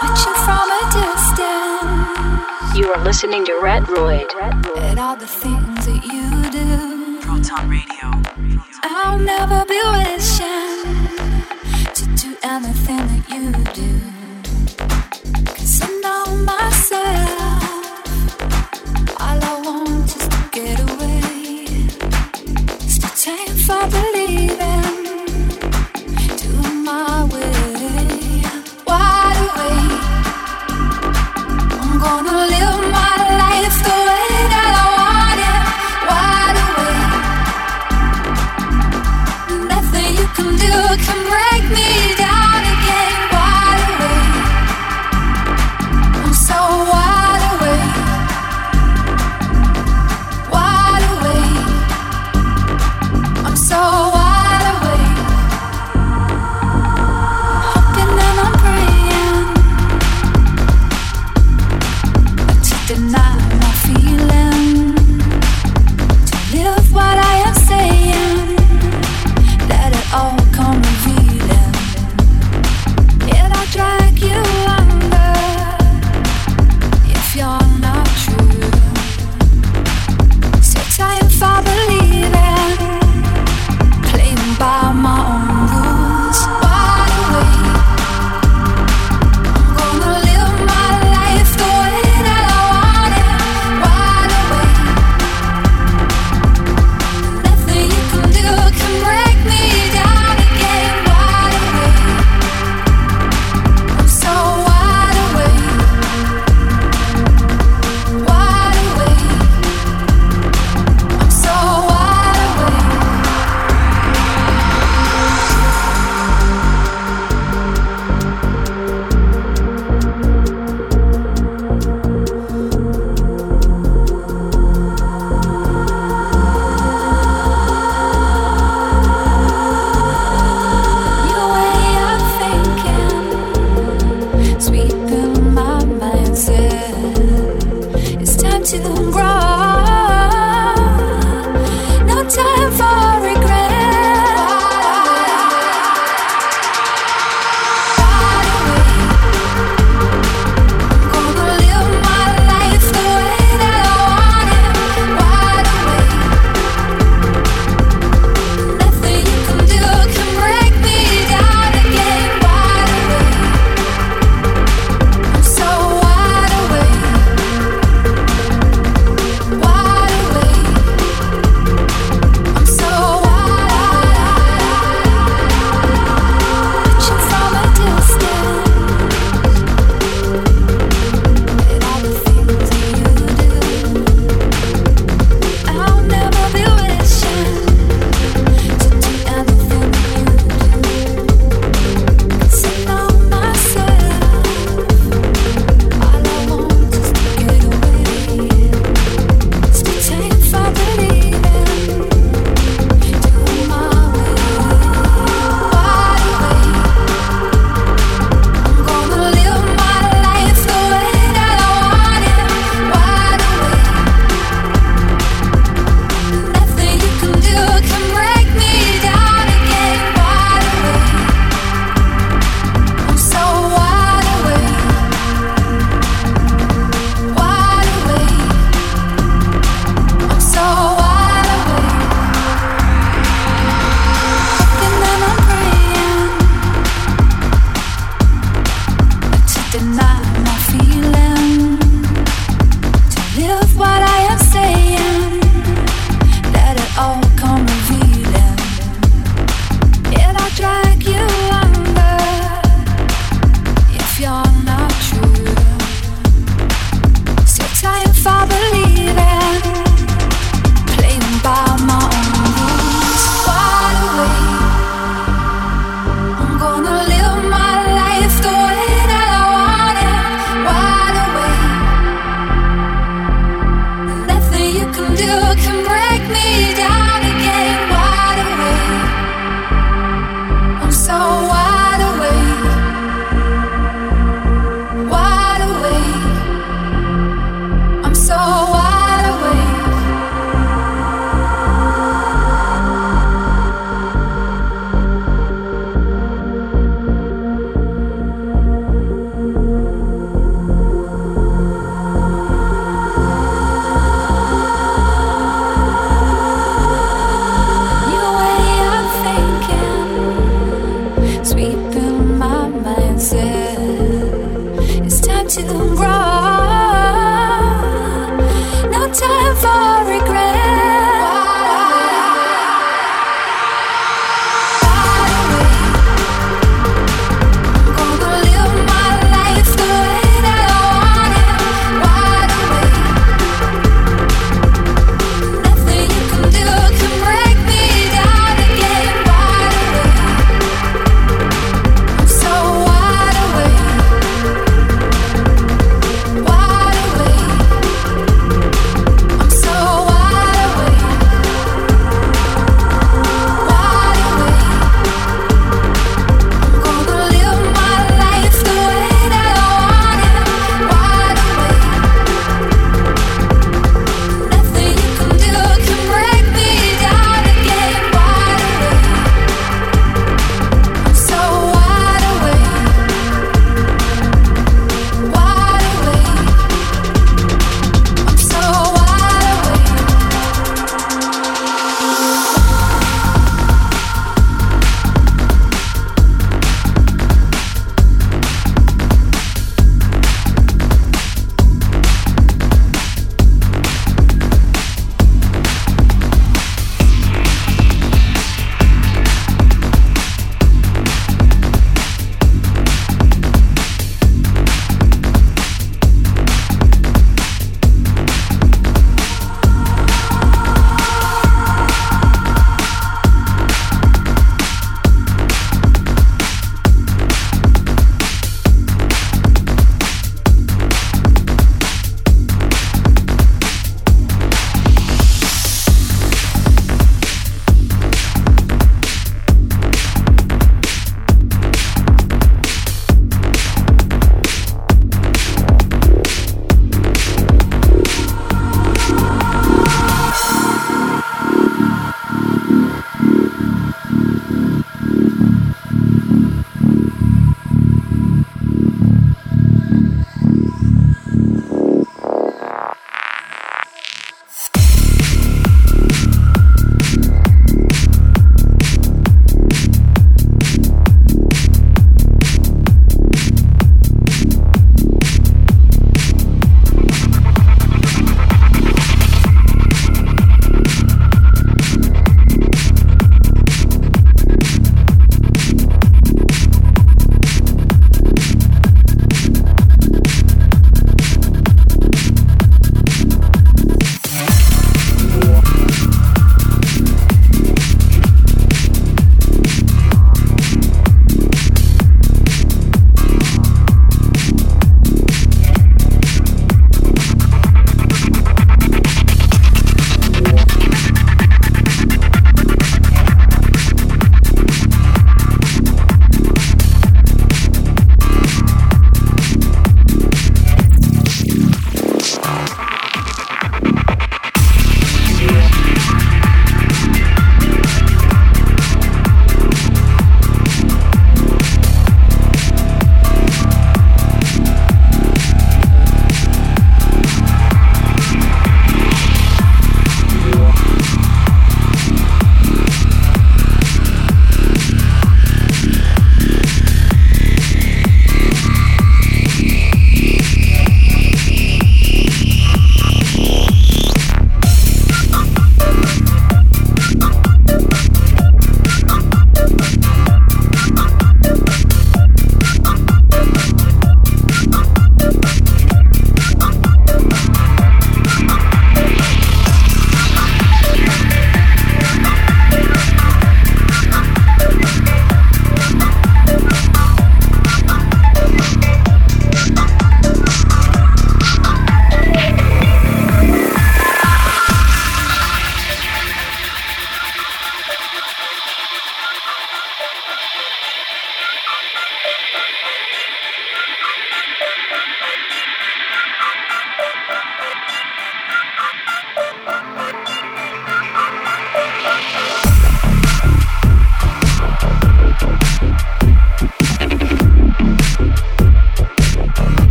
watching from a distance. You are listening to Retroid. At all the things that you do. Proton Radio. I'll never be wishing to do anything that you do. Cause I know myself. All I want is to get away. It's the time for believing.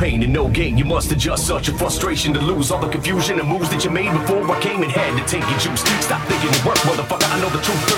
pain and no gain. You must adjust such a frustration to lose all the confusion and moves that you made before I came and had to take your juice. Stop thinking it work, motherfucker. I know the truth.